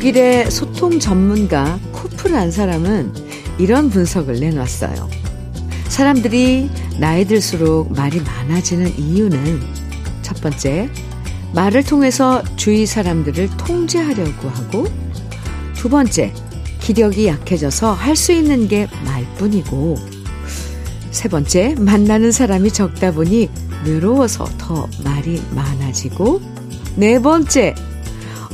독일의 소통 전문가 코프란 사람은 이런 분석을 내놨어요. 사람들이 나이 들수록 말이 많아지는 이유는 첫 번째, 말을 통해서 주위 사람들을 통제하려고 하고 두 번째, 기력이 약해져서 할 수 있는 게 말뿐이고 세 번째, 만나는 사람이 적다 보니 외로워서 더 말이 많아지고 네 번째,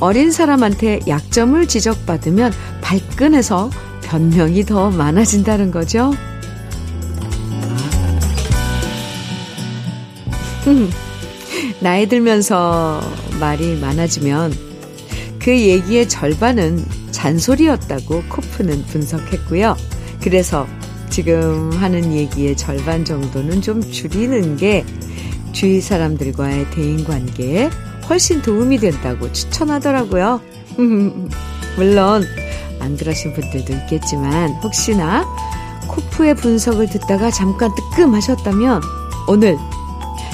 어린 사람한테 약점을 지적받으면 발끈해서 변명이 더 많아진다는 거죠. 나이 들면서 말이 많아지면 그 얘기의 절반은 잔소리였다고 코프는 분석했고요. 그래서 지금 하는 얘기의 절반 정도는 좀 줄이는 게 주위 사람들과의 대인 관계에 훨씬 도움이 된다고 추천하더라고요. 물론 안 그러신 분들도 있겠지만 혹시나 코프의 분석을 듣다가 잠깐 뜨끔하셨다면 오늘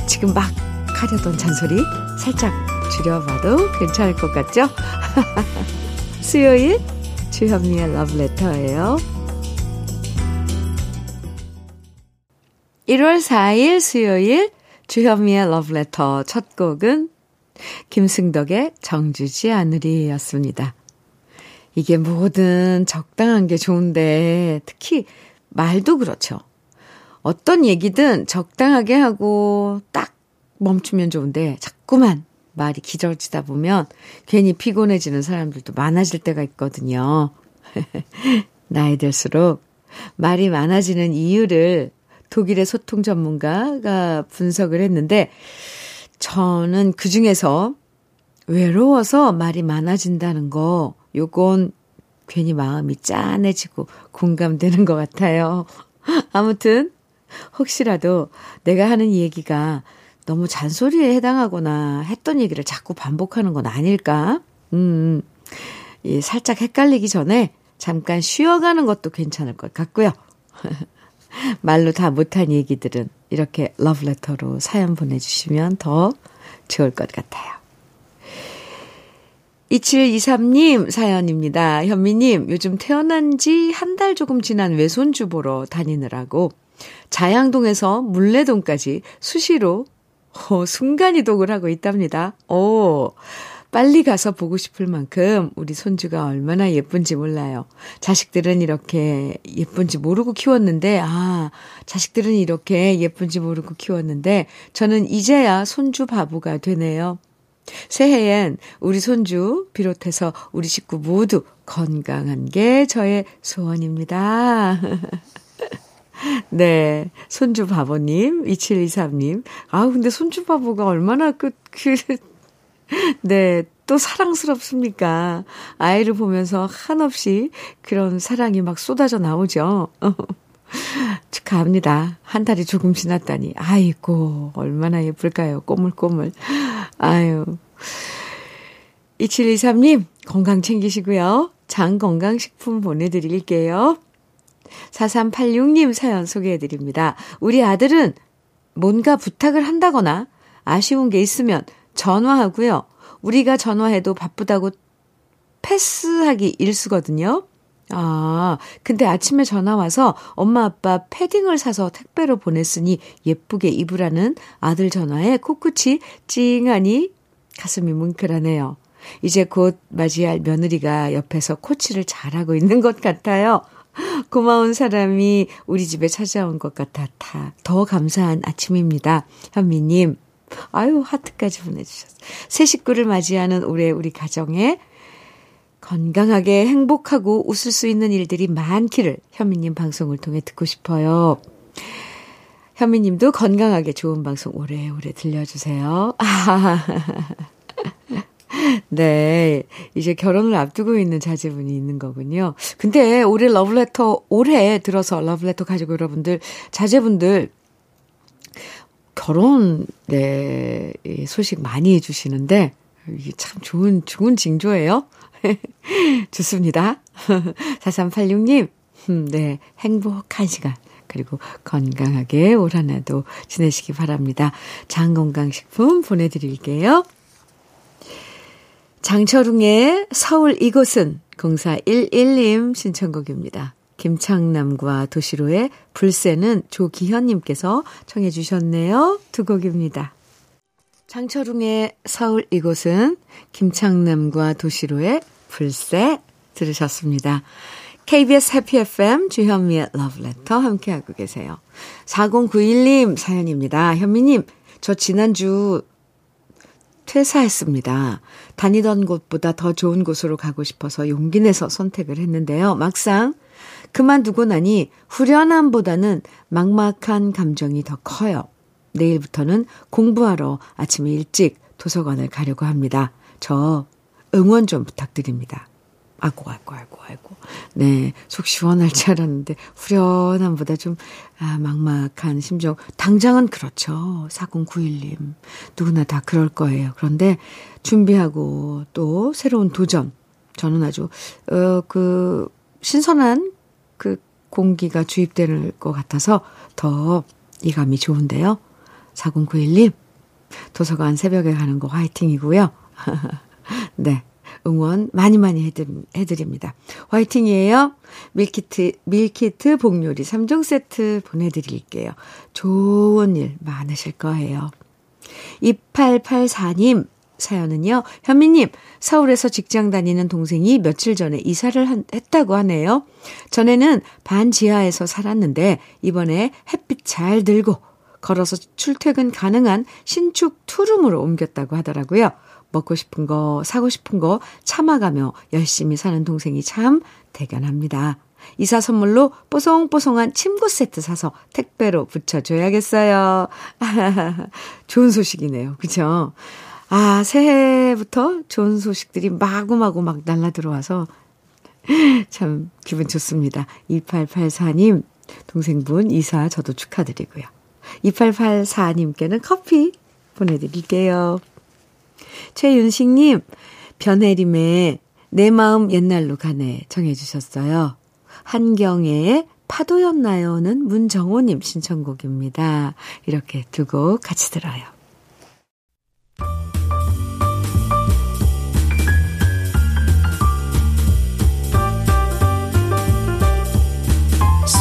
지금 막 하려던 잔소리 살짝 줄여봐도 괜찮을 것 같죠? 수요일 주현미의 러브레터예요. 1월 4일 수요일 주현미의 러브레터 첫 곡은 김승덕의 정주지 않으리였습니다. 이게 뭐든 적당한 게 좋은데 특히 말도 그렇죠. 어떤 얘기든 적당하게 하고 딱 멈추면 좋은데 자꾸만 말이 기절지다 보면 괜히 피곤해지는 사람들도 많아질 때가 있거든요. 나이 들수록 말이 많아지는 이유를 독일의 소통 전문가가 분석을 했는데 저는 그 중에서 외로워서 말이 많아진다는 거 요건 괜히 마음이 짠해지고 공감되는 것 같아요. 아무튼 혹시라도 내가 하는 얘기가 너무 잔소리에 해당하거나 했던 얘기를 자꾸 반복하는 건 아닐까? 음, 예, 살짝 헷갈리기 전에 잠깐 쉬어가는 것도 괜찮을 것 같고요. 말로 다 못한 얘기들은 이렇게 러브레터로 사연 보내주시면 더 좋을 것 같아요. 2723님 사연입니다. 현미님, 요즘 태어난 지 한 달 조금 지난 외손주 보러 다니느라고 자양동에서 물레동까지 수시로 어, 순간이동을 하고 있답니다. 오, 빨리 가서 보고 싶을 만큼 우리 손주가 얼마나 예쁜지 몰라요. 자식들은 이렇게 예쁜지 모르고 키웠는데, 아, 자식들은 이렇게 예쁜지 모르고 키웠는데, 저는 이제야 손주 바보가 되네요. 새해엔 우리 손주 비롯해서 우리 식구 모두 건강한 게 저의 소원입니다. 네. 손주 바보님, 2723님. 아, 근데 손주 바보가 얼마나 그, 그, 네. 또 사랑스럽습니까? 아이를 보면서 한없이 그런 사랑이 막 쏟아져 나오죠. 축하합니다. 한 달이 조금 지났다니. 아이고, 얼마나 예쁠까요? 꼬물꼬물. 아유. 2723님, 건강 챙기시고요. 장 건강식품 보내드릴게요. 4386님 사연 소개해드립니다. 우리 아들은 뭔가 부탁을 한다거나 아쉬운 게 있으면 전화하고요. 우리가 전화해도 바쁘다고 패스하기 일수거든요. 아, 근데 아침에 전화 와서 엄마 아빠 패딩을 사서 택배로 보냈으니 예쁘게 입으라는 아들 전화에 코끝이 찡하니 가슴이 뭉클하네요. 이제 곧 맞이할 며느리가 옆에서 코치를 잘하고 있는 것 같아요. 고마운 사람이 우리 집에 찾아온 것 같아 더 감사한 아침입니다. 현미님, 아유, 하트까지 보내주셨어요. 새 식구를 맞이하는 올해 우리 가정에 건강하게 행복하고 웃을 수 있는 일들이 많기를 현미님 방송을 통해 듣고 싶어요. 현미님도 건강하게 좋은 방송 오래오래 들려주세요. 네. 이제 결혼을 앞두고 있는 자제분이 있는 거군요. 근데 올해 러브레터, 올해 들어서 러브레터 가지고 여러분들, 자제분들, 결혼, 네, 소식 많이 해주시는데, 이게 참 좋은, 좋은 징조예요. 좋습니다. 4386님, 음, 네, 행복한 시간. 그리고 건강하게 올 한 해도 지내시기 바랍니다. 장건강식품 보내드릴게요. 장철웅의 서울 이곳은 0411님 신청곡입니다. 김창남과 도시로의 불새는 조기현님께서 청해 주셨네요. 두 곡입니다. 장철웅의 서울 이곳은 김창남과 도시로의 불새 들으셨습니다. KBS 해피 FM 주현미의 러브레터 함께하고 계세요. 4091님 사연입니다. 현미님, 저 지난주 퇴사했습니다. 다니던 곳보다 더 좋은 곳으로 가고 싶어서 용기 내서 선택을 했는데요. 막상 그만두고 나니 후련함보다는 막막한 감정이 더 커요. 내일부터는 공부하러 아침에 일찍 도서관을 가려고 합니다. 저 응원 좀 부탁드립니다. 아이고, 아이고, 아이고, 아이고. 네, 속 시원할 줄 알았는데, 후련함보다 좀, 아, 막막한 심정. 당장은 그렇죠. 4091님. 누구나 다 그럴 거예요. 그런데 준비하고 또 새로운 도전. 저는 아주, 어, 그, 신선한 그 공기가 주입될 것 같아서 더 이감이 좋은데요. 4091님, 도서관 새벽에 가는 거 화이팅이고요. 네. 응원 많이 많이 해드, 해드립니다. 화이팅이에요. 밀키트, 밀키트 복요리 3종 세트 보내드릴게요. 좋은 일 많으실 거예요. 2884님 사연은요. 현미님, 서울에서 직장 다니는 동생이 며칠 전에 이사를 한, 했다고 하네요. 전에는 반 지하에서 살았는데 이번에 햇빛 잘 들고 걸어서 출퇴근 가능한 신축 투룸으로 옮겼다고 하더라고요. 먹고 싶은 거, 사고 싶은 거 참아가며 열심히 사는 동생이 참 대견합니다. 이사 선물로 뽀송뽀송한 침구 세트 사서 택배로 붙여줘야겠어요. 좋은 소식이네요. 그죠? 아, 새해부터 좋은 소식들이 마구마구 막 날라 들어와서 참 기분 좋습니다. 2884님, 동생분 이사 저도 축하드리고요. 2884님께는 커피 보내드릴게요. 최윤식님, 변혜림의 내 마음 옛날로 가네 정해주셨어요. 한경애의 파도였나요는 문정호님 신청곡입니다. 이렇게 두 곡 같이 들어요.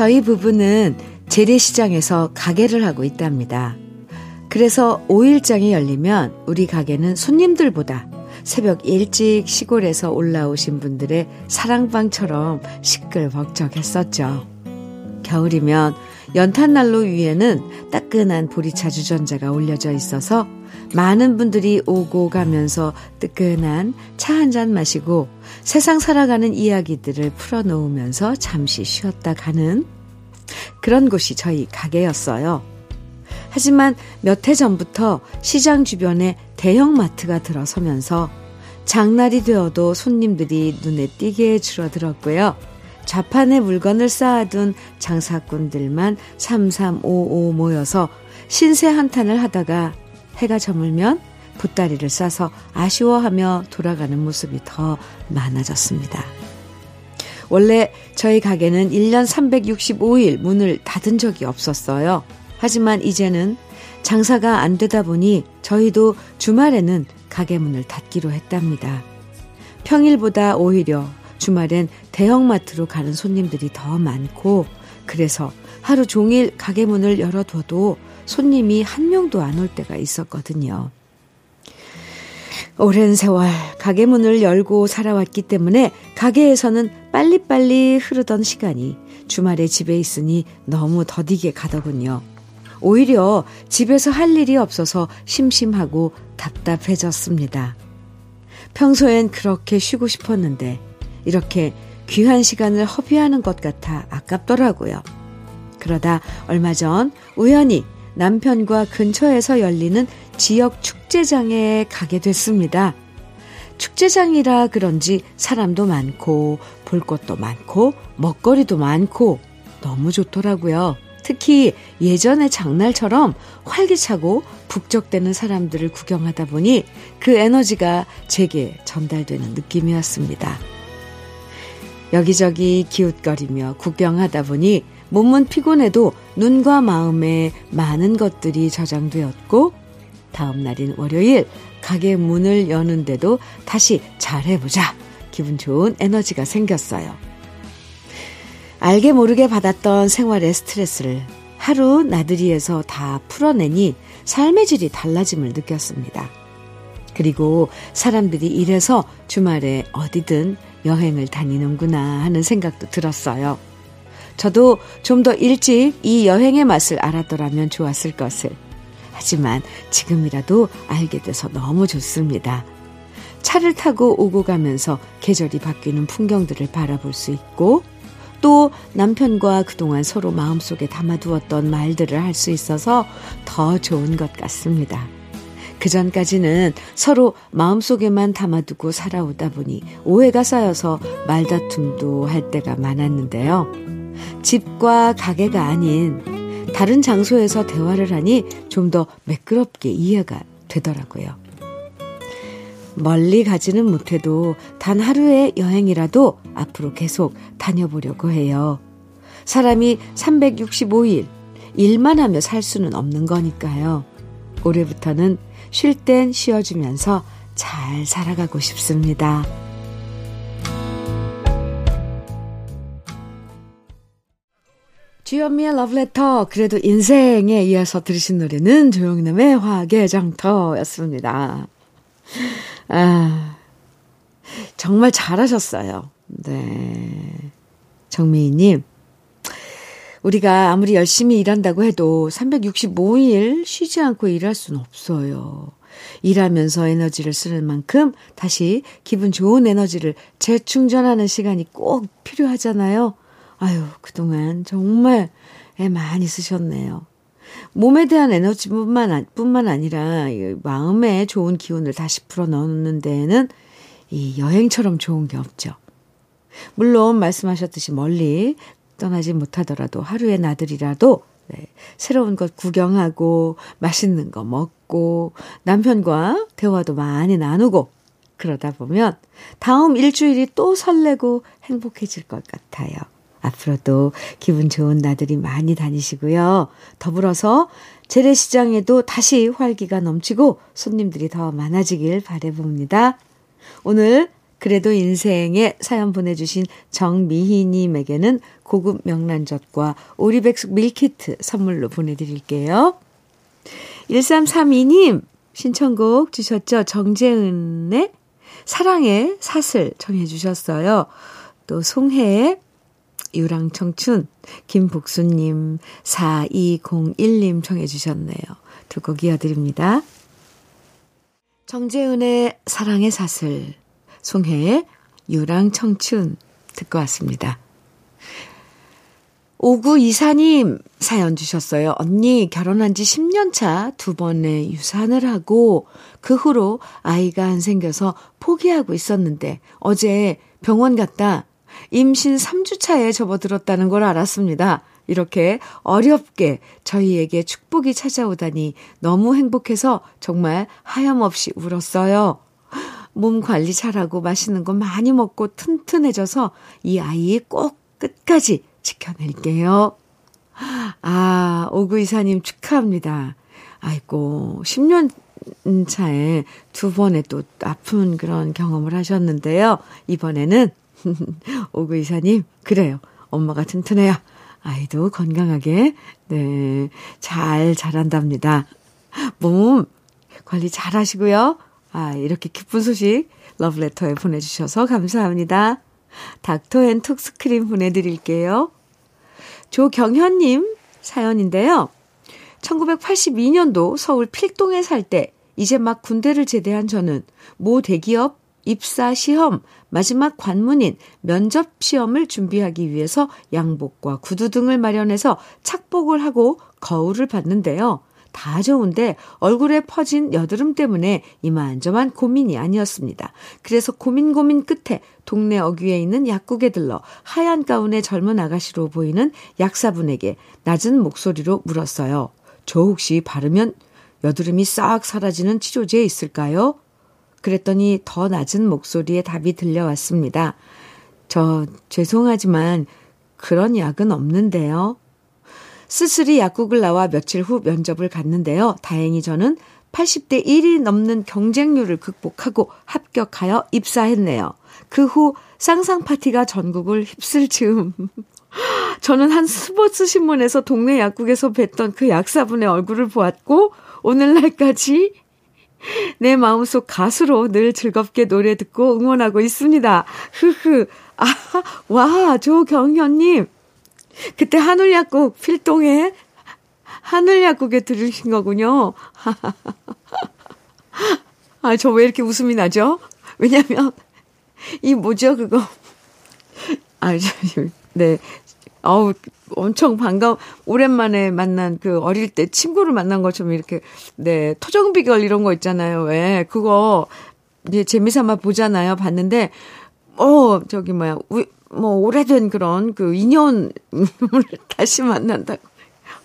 저희 부부는 재래시장에서 가게를 하고 있답니다. 그래서 5일장이 열리면 우리 가게는 손님들보다 새벽 일찍 시골에서 올라오신 분들의 사랑방처럼 시끌벅적했었죠. 겨울이면 연탄난로 위에는 따끈한 보리차 주전자가 올려져 있어서 많은 분들이 오고 가면서 뜨끈한 차 한 잔 마시고 세상 살아가는 이야기들을 풀어놓으면서 잠시 쉬었다 가는 그런 곳이 저희 가게였어요. 하지만 몇 해 전부터 시장 주변에 대형마트가 들어서면서 장날이 되어도 손님들이 눈에 띄게 줄어들었고요. 자판에 물건을 쌓아둔 장사꾼들만 삼삼오오 모여서 신세 한탄을 하다가 해가 저물면 보따리를 싸서 아쉬워하며 돌아가는 모습이 더 많아졌습니다. 원래 저희 가게는 1년 365일 문을 닫은 적이 없었어요. 하지만 이제는 장사가 안 되다 보니 저희도 주말에는 가게 문을 닫기로 했답니다. 평일보다 오히려 주말엔 대형마트로 가는 손님들이 더 많고 그래서 하루 종일 가게 문을 열어둬도 손님이 한 명도 안 올 때가 있었거든요. 오랜 세월 가게 문을 열고 살아왔기 때문에 가게에서는 빨리빨리 흐르던 시간이 주말에 집에 있으니 너무 더디게 가더군요. 오히려 집에서 할 일이 없어서 심심하고 답답해졌습니다. 평소엔 그렇게 쉬고 싶었는데 이렇게 귀한 시간을 허비하는 것 같아 아깝더라고요. 그러다 얼마 전 우연히 남편과 근처에서 열리는 지역 축제장에 가게 됐습니다. 축제장이라 그런지 사람도 많고 볼 것도 많고 먹거리도 많고 너무 좋더라고요. 특히 예전의 장날처럼 활기차고 북적대는 사람들을 구경하다 보니 그 에너지가 제게 전달되는 느낌이었습니다. 여기저기 기웃거리며 구경하다 보니 몸은 피곤해도 눈과 마음에 많은 것들이 저장되었고 다음 날인 월요일 가게 문을 여는데도 다시 잘해보자 기분 좋은 에너지가 생겼어요. 알게 모르게 받았던 생활의 스트레스를 하루 나들이에서 다 풀어내니 삶의 질이 달라짐을 느꼈습니다. 그리고 사람들이 이래서 주말에 어디든 여행을 다니는구나 하는 생각도 들었어요. 저도 좀 더 일찍 이 여행의 맛을 알았더라면 좋았을 것을. 하지만 지금이라도 알게 돼서 너무 좋습니다. 차를 타고 오고 가면서 계절이 바뀌는 풍경들을 바라볼 수 있고 또 남편과 그동안 서로 마음속에 담아두었던 말들을 할 수 있어서 더 좋은 것 같습니다. 그 전까지는 서로 마음속에만 담아두고 살아오다 보니 오해가 쌓여서 말다툼도 할 때가 많았는데요. 집과 가게가 아닌 다른 장소에서 대화를 하니 좀 더 매끄럽게 이해가 되더라고요. 멀리 가지는 못해도 단 하루의 여행이라도 앞으로 계속 다녀보려고 해요. 사람이 365일 일만 하며 살 수는 없는 거니까요. 올해부터는 쉴 땐 쉬어주면서 잘 살아가고 싶습니다. 주현미의 러브레터, 그래도 인생에 이어서 들으신 노래는 조용남의 화개장터였습니다. 아, 정말 잘하셨어요. 네. 정미희님, 우리가 아무리 열심히 일한다고 해도 365일 쉬지 않고 일할 수는 없어요. 일하면서 에너지를 쓰는 만큼 다시 기분 좋은 에너지를 재충전하는 시간이 꼭 필요하잖아요. 아유, 그동안 정말 애 많이 쓰셨네요. 몸에 대한 에너지뿐만 뿐만 아니라 마음에 좋은 기운을 다시 풀어 넣는 데에는 이 여행처럼 좋은 게 없죠. 물론 말씀하셨듯이 멀리 떠나지 못하더라도 하루의 나들이라도 네, 새로운 것 구경하고 맛있는 거 먹고 남편과 대화도 많이 나누고 그러다 보면 다음 일주일이 또 설레고 행복해질 것 같아요. 앞으로도 기분 좋은 나들이 많이 다니시고요. 더불어서 재래시장에도 다시 활기가 넘치고 손님들이 더 많아지길 바래봅니다. 오늘 그래도 인생에 사연 보내주신 정미희님에게는 고급 명란젓과 오리백숙 밀키트 선물로 보내드릴게요. 1332님 신청곡 주셨죠? 정재은의 사랑의 사슬 정해주셨어요. 또 송혜의 유랑청춘, 김복수님, 4201님 청해주셨네요. 두 곡 이어드립니다. 정재은의 사랑의 사슬, 송혜의 유랑청춘 듣고 왔습니다. 5924님 사연 주셨어요. 언니 결혼한 지 10년 차 두 번의 유산을 하고 그 후로 아이가 안 생겨서 포기하고 있었는데 어제 병원 갔다 임신 3주 차에 접어들었다는 걸 알았습니다. 이렇게 어렵게 저희에게 축복이 찾아오다니 너무 행복해서 정말 하염없이 울었어요. 몸 관리 잘하고 맛있는 거 많이 먹고 튼튼해져서 이 아이 꼭 끝까지 지켜낼게요. 아, 오구 이사님 축하합니다. 아이고, 10년 차에 두 번의 또 아픈 그런 경험을 하셨는데요. 이번에는 오구 이사님, 그래요. 엄마가 튼튼해야 아이도 건강하게, 네, 잘 자란답니다. 몸 관리 잘 하시고요. 아, 이렇게 기쁜 소식 러브레터에 보내주셔서 감사합니다. 닥터 앤 톡스크림 보내드릴게요. 조경현님 사연인데요. 1982년도 서울 필동에 살 때 이제 막 군대를 제대한 저는 모 대기업 입사 시험 마지막 관문인 면접 시험을 준비하기 위해서 양복과 구두 등을 마련해서 착복을 하고 거울을 봤는데요. 다 좋은데 얼굴에 퍼진 여드름 때문에 이만저만 고민이 아니었습니다. 그래서 고민 고민 끝에 동네 어귀에 있는 약국에 들러 하얀 가운의 젊은 아가씨로 보이는 약사분에게 낮은 목소리로 물었어요. 저 혹시 바르면 여드름이 싹 사라지는 치료제 있을까요? 그랬더니 더 낮은 목소리의 답이 들려왔습니다. 저 죄송하지만 그런 약은 없는데요. 쓸쓸히 약국을 나와 며칠 후 면접을 갔는데요. 다행히 저는 80대 1이 넘는 경쟁률을 극복하고 합격하여 입사했네요. 그 후 쌍쌍 파티가 전국을 휩쓸 즈음. 저는 한 스포츠 신문에서 동네 약국에서 뵀던 그 약사분의 얼굴을 보았고 오늘날까지 내 마음속 가수로 늘 즐겁게 노래 듣고 응원하고 있습니다. 흐흐. 아, 와, 조경현님. 그때 한울약국 필동에 한울약국에 들으신 거군요. 아, 저 왜 이렇게 웃음이 나죠? 왜냐면, 이 뭐죠, 그거. 아, 저, 네. 어우, 엄청 반가워. 오랜만에 만난 그 어릴 때 친구를 만난 것처럼 이렇게, 네, 토정 비결 이런 거 있잖아요. 왜. 그거, 이제 재미삼아 보잖아요. 봤는데, 어, 저기 뭐야, 우, 뭐, 오래된 그런 그 인연을 다시 만난다고.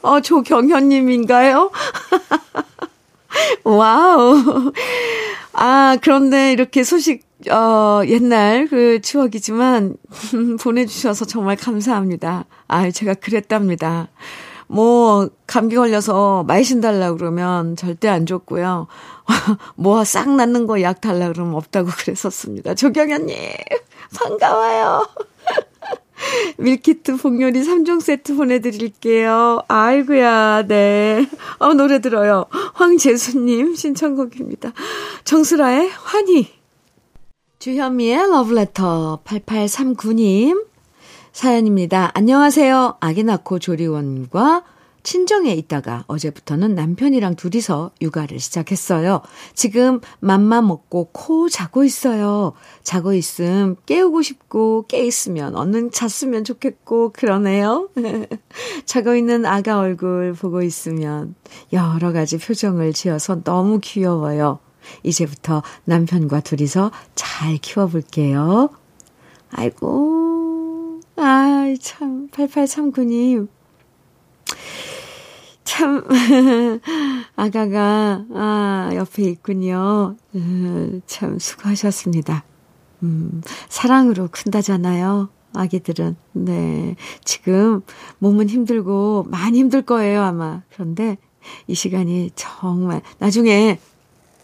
어, 조경현님인가요? 와우. 아, 그런데 이렇게 소식, 어, 옛날 그 추억이지만, 보내주셔서 정말 감사합니다. 아, 제가 그랬답니다. 뭐, 감기 걸려서 마이신 달라 그러면 절대 안 줬고요. 뭐, 싹 낫는 거 약 달라 그러면 없다고 그랬었습니다. 조경현님, 반가워요. 밀키트 복요리 3종 세트 보내드릴게요. 아이고야, 네. 어, 노래 들어요. 황재수님 신청곡입니다. 정수라의 환희. 주현미의 러브레터 8839님. 사연입니다. 안녕하세요. 아기 낳고 조리원과 친정에 있다가 어제부터는 남편이랑 둘이서 육아를 시작했어요. 지금 맘만 먹고 코 자고 있어요. 자고 있음 깨우고 싶고 깨 있으면 얼른 잤으면 좋겠고 그러네요. 자고 있는 아가 얼굴 보고 있으면 여러 가지 표정을 지어서 너무 귀여워요. 이제부터 남편과 둘이서 잘 키워볼게요. 아이고, 아이, 참, 8839님. 참, 아가가, 아, 옆에 있군요. 음, 참, 수고하셨습니다. 음, 사랑으로 큰다잖아요. 아기들은. 네. 지금 몸은 힘들고 많이 힘들 거예요, 아마. 그런데 이 시간이 정말, 나중에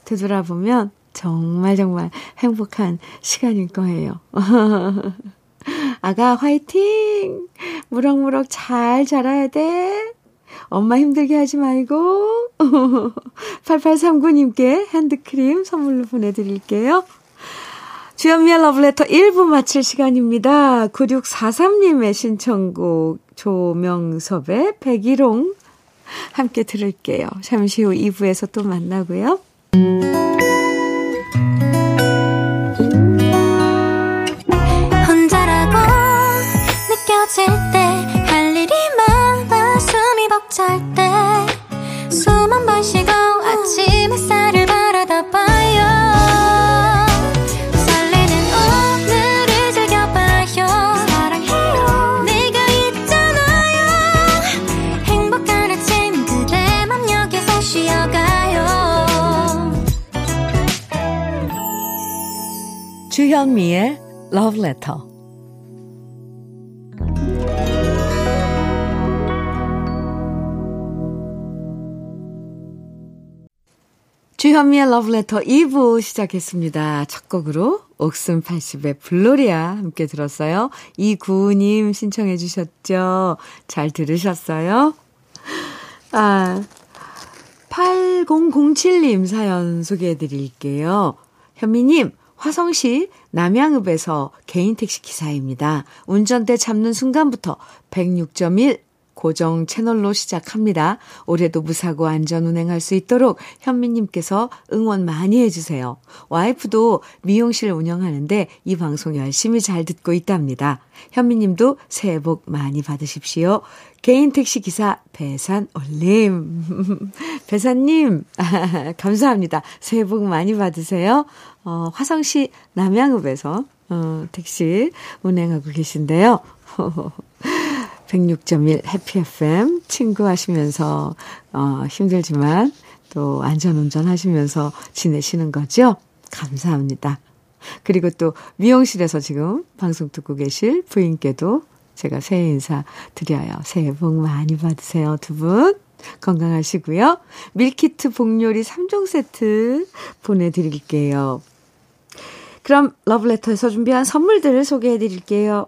되돌아보면 정말 정말 행복한 시간일 거예요. 아가 화이팅! 무럭무럭 잘 자라야 돼. 엄마 힘들게 하지 말고 8839님께 핸드크림 선물로 보내드릴게요. 주연미의 러브레터 1부 마칠 시간입니다. 9643님의 신청곡 조명섭의 백일홍 함께 들을게요. 잠시 후 2부에서 또 만나고요. 혼자라고 느껴질 때 벅찰 때 숨 한 번 쉬고 아침 햇살 주현미의 Love Letter 주현미의 러브레터 2부 시작했습니다. 첫 곡으로 옥슨 80의 블로리아 함께 들었어요. 이구우님 신청해 주셨죠? 잘 들으셨어요? 아, 8007님 사연 소개해 드릴게요. 현미님, 화성시 남양읍에서 개인 택시 기사입니다. 운전대 잡는 순간부터 106.1 고정 채널로 시작합니다. 올해도 무사고 안전 운행할 수 있도록 현미님께서 응원 많이 해주세요. 와이프도 미용실 운영하는데 이 방송 열심히 잘 듣고 있답니다. 현미님도 새해 복 많이 받으십시오. 개인 택시 기사 배산 올림. 배산님, 감사합니다. 새해 복 많이 받으세요. 어, 화성시 남양읍에서 어, 택시 운행하고 계신데요. 106.1 해피 FM 친구 하시면서 어, 힘들지만 또 안전운전 하시면서 지내시는 거죠? 감사합니다. 그리고 또 미용실에서 지금 방송 듣고 계실 부인께도 제가 새해 인사 드려요. 새해 복 많이 받으세요, 두 분. 건강하시고요. 밀키트 복요리 3종 세트 보내드릴게요. 그럼 러브레터에서 준비한 선물들을 소개해 드릴게요.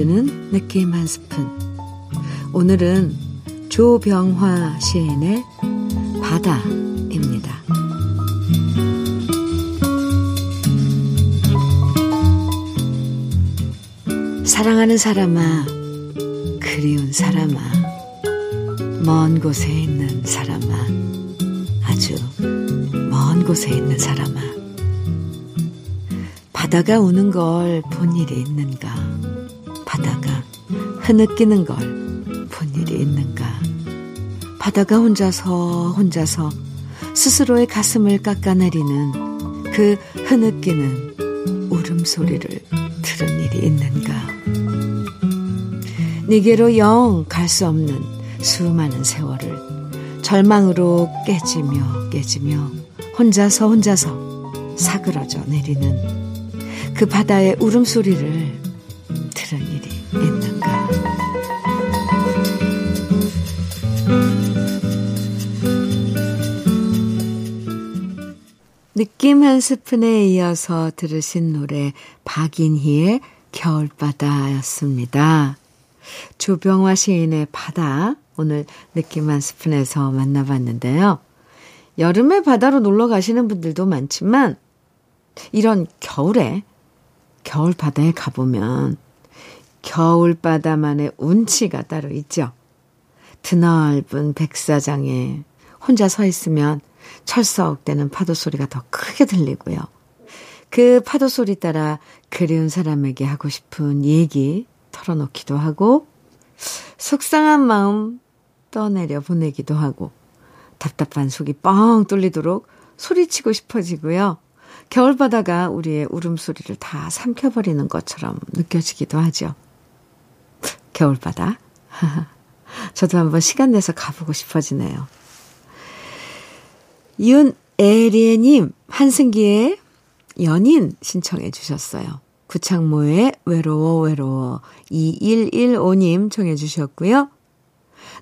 드는 느낌 한 스푼. 오늘은 조병화 시인의 바다입니다. 사랑하는 사람아, 그리운 사람아, 먼 곳에 있는 사람아, 아주 먼 곳에 있는 사람아. 바다가 우는 걸 본 일이 있는가? 바다가 흐느끼는 걸 본 일이 있는가? 바다가 혼자서 혼자서 스스로의 가슴을 깎아내리는 그 흐느끼는 울음소리를 들은 일이 있는가? 니게로 영 갈 수 없는 수많은 세월을 절망으로 깨지며 깨지며 혼자서 혼자서 사그러져 내리는 그 바다의 울음소리를 느낌 한 스푼에 이어서 들으신 노래 박인희의 겨울바다였습니다. 조병화 시인의 바다 오늘 느낌 한 스푼에서 만나봤는데요. 여름에 바다로 놀러 가시는 분들도 많지만 이런 겨울에 겨울 바다에 가보면 겨울 바다만의 운치가 따로 있죠. 드넓은 백사장에 혼자 서 있으면 철썩대는 파도 소리가 더 크게 들리고요. 그 파도 소리 따라 그리운 사람에게 하고 싶은 얘기 털어놓기도 하고 속상한 마음 떠내려 보내기도 하고 답답한 속이 뻥 뚫리도록 소리치고 싶어지고요. 겨울바다가 우리의 울음소리를 다 삼켜버리는 것처럼 느껴지기도 하죠. 겨울바다. 저도 한번 시간 내서 가보고 싶어지네요. 윤에리에님, 한승기의 연인 신청해 주셨어요. 구창모의 외로워 외로워 2115님 청해 주셨고요.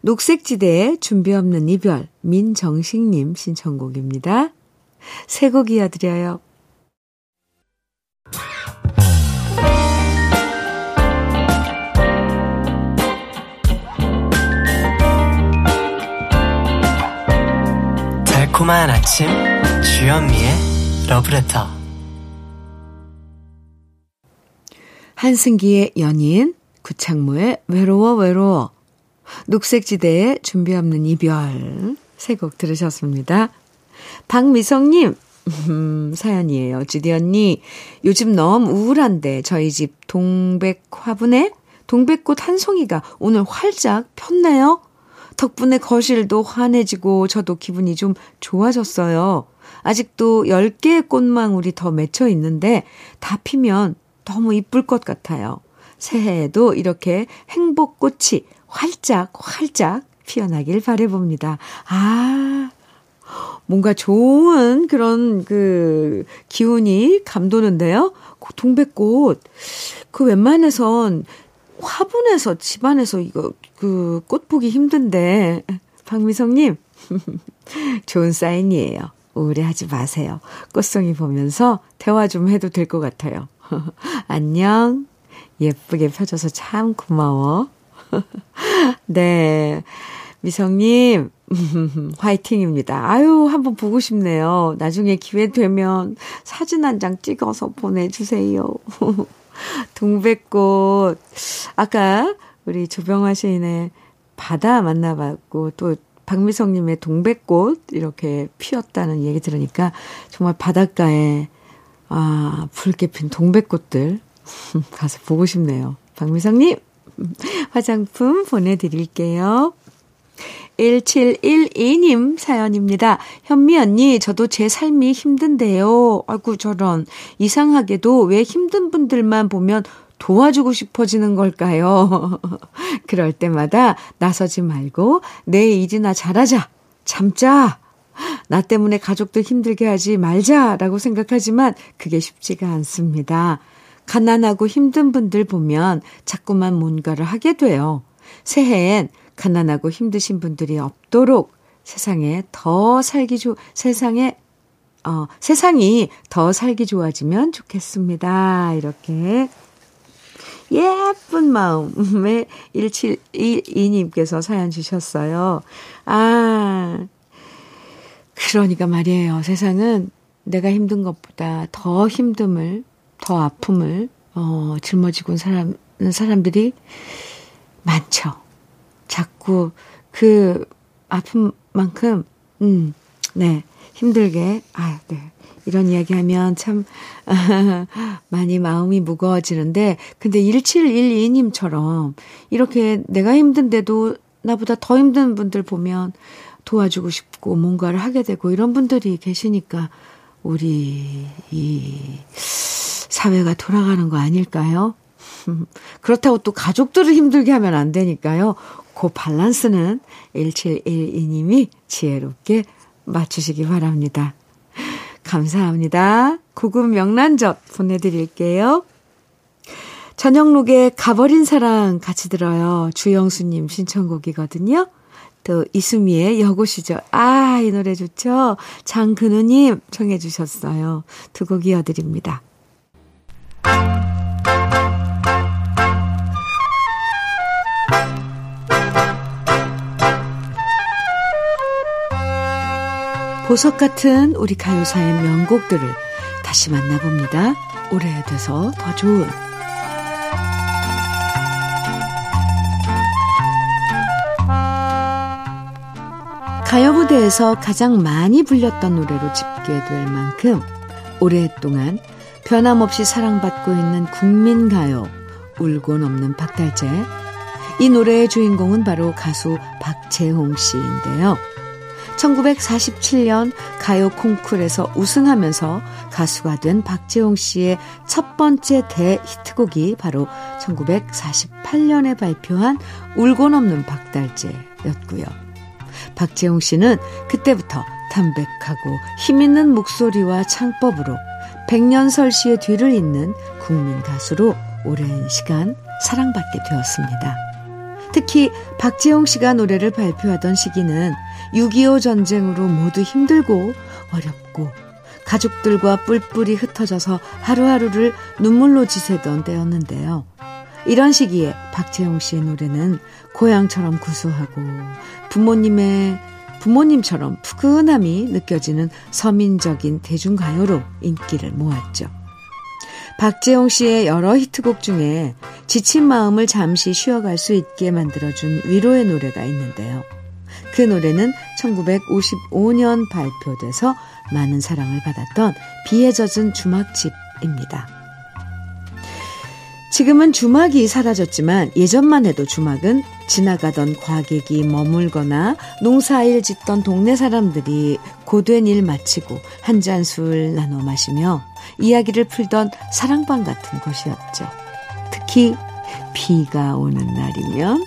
녹색지대의 준비 없는 이별 민정식님 신청곡입니다. 새 곡 이어드려요. 달콤한 아침 주현미의 러브레터 한승기의 연인 구창모의 외로워 외로워 녹색지대의 준비 없는 이별 세 곡 들으셨습니다. 박미성님 음, 사연이에요. 주디 언니 요즘 너무 우울한데 저희 집 동백 화분에 동백꽃 한 송이가 오늘 활짝 폈네요. 덕분에 거실도 환해지고 저도 기분이 좀 좋아졌어요. 아직도 10개의 꽃망울이 더 맺혀 있는데 다 피면 너무 이쁠 것 같아요. 새해에도 이렇게 행복꽃이 활짝 활짝 피어나길 바래봅니다. 아, 뭔가 좋은 그런 그 기운이 감도는데요. 동백꽃. 그 웬만해선 화분에서 집안에서 이거 그 꽃 보기 힘든데 박미성님 좋은 사인이에요. 우울해하지 마세요. 꽃송이 보면서 대화 좀 해도 될 것 같아요. 안녕. 예쁘게 펴줘서 참 고마워. 네. 미성님, 화이팅입니다. 아유, 한번 보고 싶네요. 나중에 기회 되면 사진 한 장 찍어서 보내주세요. 동백꽃. 아까 우리 조병화 시인의 바다 만나봤고, 또 박미성님의 동백꽃 이렇게 피었다는 얘기 들으니까 정말 바닷가에, 아, 붉게 핀 동백꽃들 가서 보고 싶네요. 박미성님, 화장품 보내드릴게요. 1712님 사연입니다. 현미 언니, 저도 제 삶이 힘든데요. 아이고, 저런. 이상하게도 왜 힘든 분들만 보면 도와주고 싶어지는 걸까요? 그럴 때마다 나서지 말고, 내 일이나 잘하자. 참자. 나 때문에 가족들 힘들게 하지 말자라고 생각하지만 그게 쉽지가 않습니다. 가난하고 힘든 분들 보면 자꾸만 뭔가를 하게 돼요. 새해엔 가난하고 힘드신 분들이 없도록 세상에 더 살기 좋, 세상에, 어, 세상이 더 살기 좋아지면 좋겠습니다. 이렇게 예쁜 마음에 1712님께서 사연 주셨어요. 아, 그러니까 말이에요. 세상은 내가 힘든 것보다 더 힘듦을 더 아픔을 어, 짊어지고 사람 사람들이 많죠. 자꾸 그 아픔만큼 음, 네. 힘들게 아, 네. 이런 이야기 하면 참 많이 마음이 무거워지는데 근데 1712님처럼 이렇게 내가 힘든데도 나보다 더 힘든 분들 보면 도와주고 싶고 뭔가를 하게 되고 이런 분들이 계시니까 우리 이 사회가 돌아가는 거 아닐까요? 그렇다고 또 가족들을 힘들게 하면 안 되니까요. 그 밸런스는 1712님이 지혜롭게 맞추시기 바랍니다. 감사합니다. 구급 명란젓 보내드릴게요. 저녁록에 가버린 사랑 같이 들어요. 주영수님 신청곡이거든요. 또 이수미의 여고 시절. 아, 이 노래 좋죠? 장근우님 청해 주셨어요. 두 곡 이어드립니다. 보석 같은 우리 가요사의 명곡들을 다시 만나봅니다. 오래돼서 더 좋은 가요 무대에서 가장 많이 불렸던 노래로 집계될 만큼 오랫동안 변함없이 사랑받고 있는 국민 가요 울고 넘는 박달재 이 노래의 주인공은 바로 가수 박재홍 씨인데요. 1947년 가요 콩쿨에서 우승하면서 가수가 된 박재홍 씨의 첫 번째 대히트곡이 바로 1948년에 발표한 울고 넘는 박달재였고요. 박재홍 씨는 그때부터 담백하고 힘있는 목소리와 창법으로 백년설시의 뒤를 잇는 국민 가수로 오랜 시간 사랑받게 되었습니다. 특히 박재홍 씨가 노래를 발표하던 시기는 6.25 전쟁으로 모두 힘들고 어렵고 가족들과 뿔뿔이 흩어져서 하루하루를 눈물로 지새던 때였는데요. 이런 시기에 박재홍 씨의 노래는 고향처럼 구수하고 부모님의 부모님처럼 푸근함이 느껴지는 서민적인 대중가요로 인기를 모았죠. 박재홍 씨의 여러 히트곡 중에 지친 마음을 잠시 쉬어갈 수 있게 만들어준 위로의 노래가 있는데요. 그 노래는 1955년 발표돼서 많은 사랑을 받았던 비에 젖은 주막집입니다. 지금은 주막이 사라졌지만 예전만 해도 주막은 지나가던 과객이 머물거나 농사일 짓던 동네 사람들이 고된 일 마치고 한 잔 술 나눠 마시며 이야기를 풀던 사랑방 같은 곳이었죠. 특히 비가 오는 날이면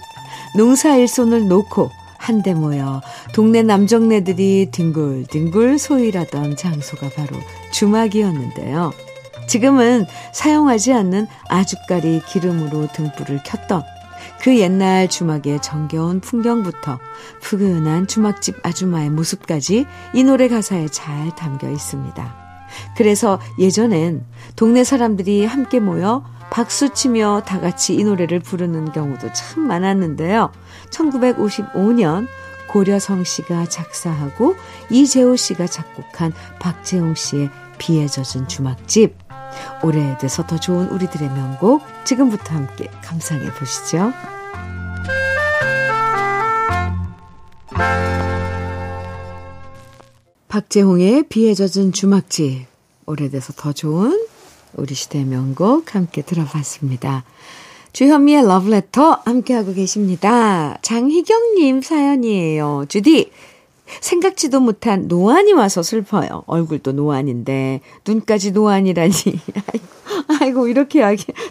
농사일 손을 놓고 한데 모여 동네 남정네들이 뒹굴뒹굴 소일하던 장소가 바로 주막이었는데요. 지금은 사용하지 않는 아주까리 기름으로 등불을 켰던 그 옛날 주막의 정겨운 풍경부터 푸근한 주막집 아주마의 모습까지 이 노래 가사에 잘 담겨 있습니다. 그래서 예전엔 동네 사람들이 함께 모여 박수치며 다 같이 이 노래를 부르는 경우도 참 많았는데요. 1955년 고려성 씨가 작사하고 이재호 씨가 작곡한 박재홍 씨의 비에 젖은 주막집. 오래돼서 더 좋은 우리들의 명곡 지금부터 함께 감상해 보시죠. 박재홍의 비에 젖은 주막집. 오래돼서 더 좋은 우리 시대의 명곡 함께 들어봤습니다. 주현미의 러브레터 함께하고 계십니다. 장희경님 사연이에요. 주디, 생각지도 못한 노안이 와서 슬퍼요. 얼굴도 노안인데, 눈까지 노안이라니. 아이고, 이렇게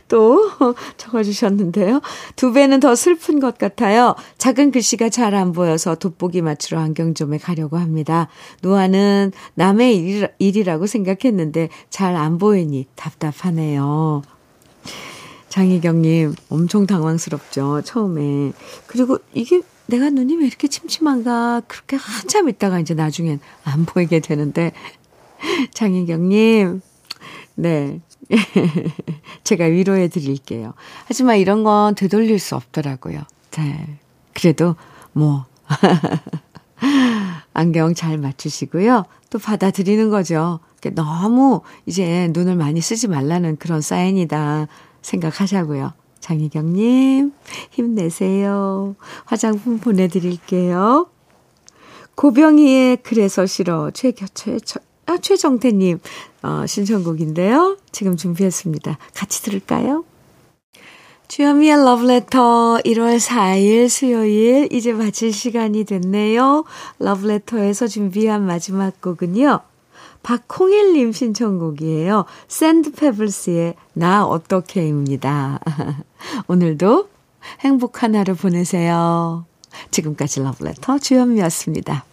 또 적어주셨는데요. 두 배는 더 슬픈 것 같아요. 작은 글씨가 잘 안 보여서 돋보기 맞추러 안경점에 가려고 합니다. 노안은 남의 일이라고 생각했는데 잘 안 보이니 답답하네요. 장희경님, 엄청 당황스럽죠, 처음에. 그리고 이게 내가 눈이 왜 이렇게 침침한가, 그렇게 한참 있다가 이제 나중엔 안 보이게 되는데, 장희경님, 네. 제가 위로해 드릴게요. 하지만 이런 건 되돌릴 수 없더라고요. 네. 그래도, 뭐, 안경 잘 맞추시고요. 또 받아들이는 거죠. 너무 이제 눈을 많이 쓰지 말라는 그런 사인이다. 생각하자고요. 장희경님, 힘내세요. 화장품 보내드릴게요. 고병희의 그래서 싫어. 최, 최, 아, 최정태님, 어, 신청곡인데요. 지금 준비했습니다. 같이 들을까요? 주현미의 러브레터 1월 4일 수요일 이제 마칠 시간이 됐네요. 러브레터에서 준비한 마지막 곡은요. 박홍일님 신청곡이에요. 샌드페블스의 나 어떻게입니다. 오늘도 행복한 하루 보내세요. 지금까지 러브레터 주현미였습니다.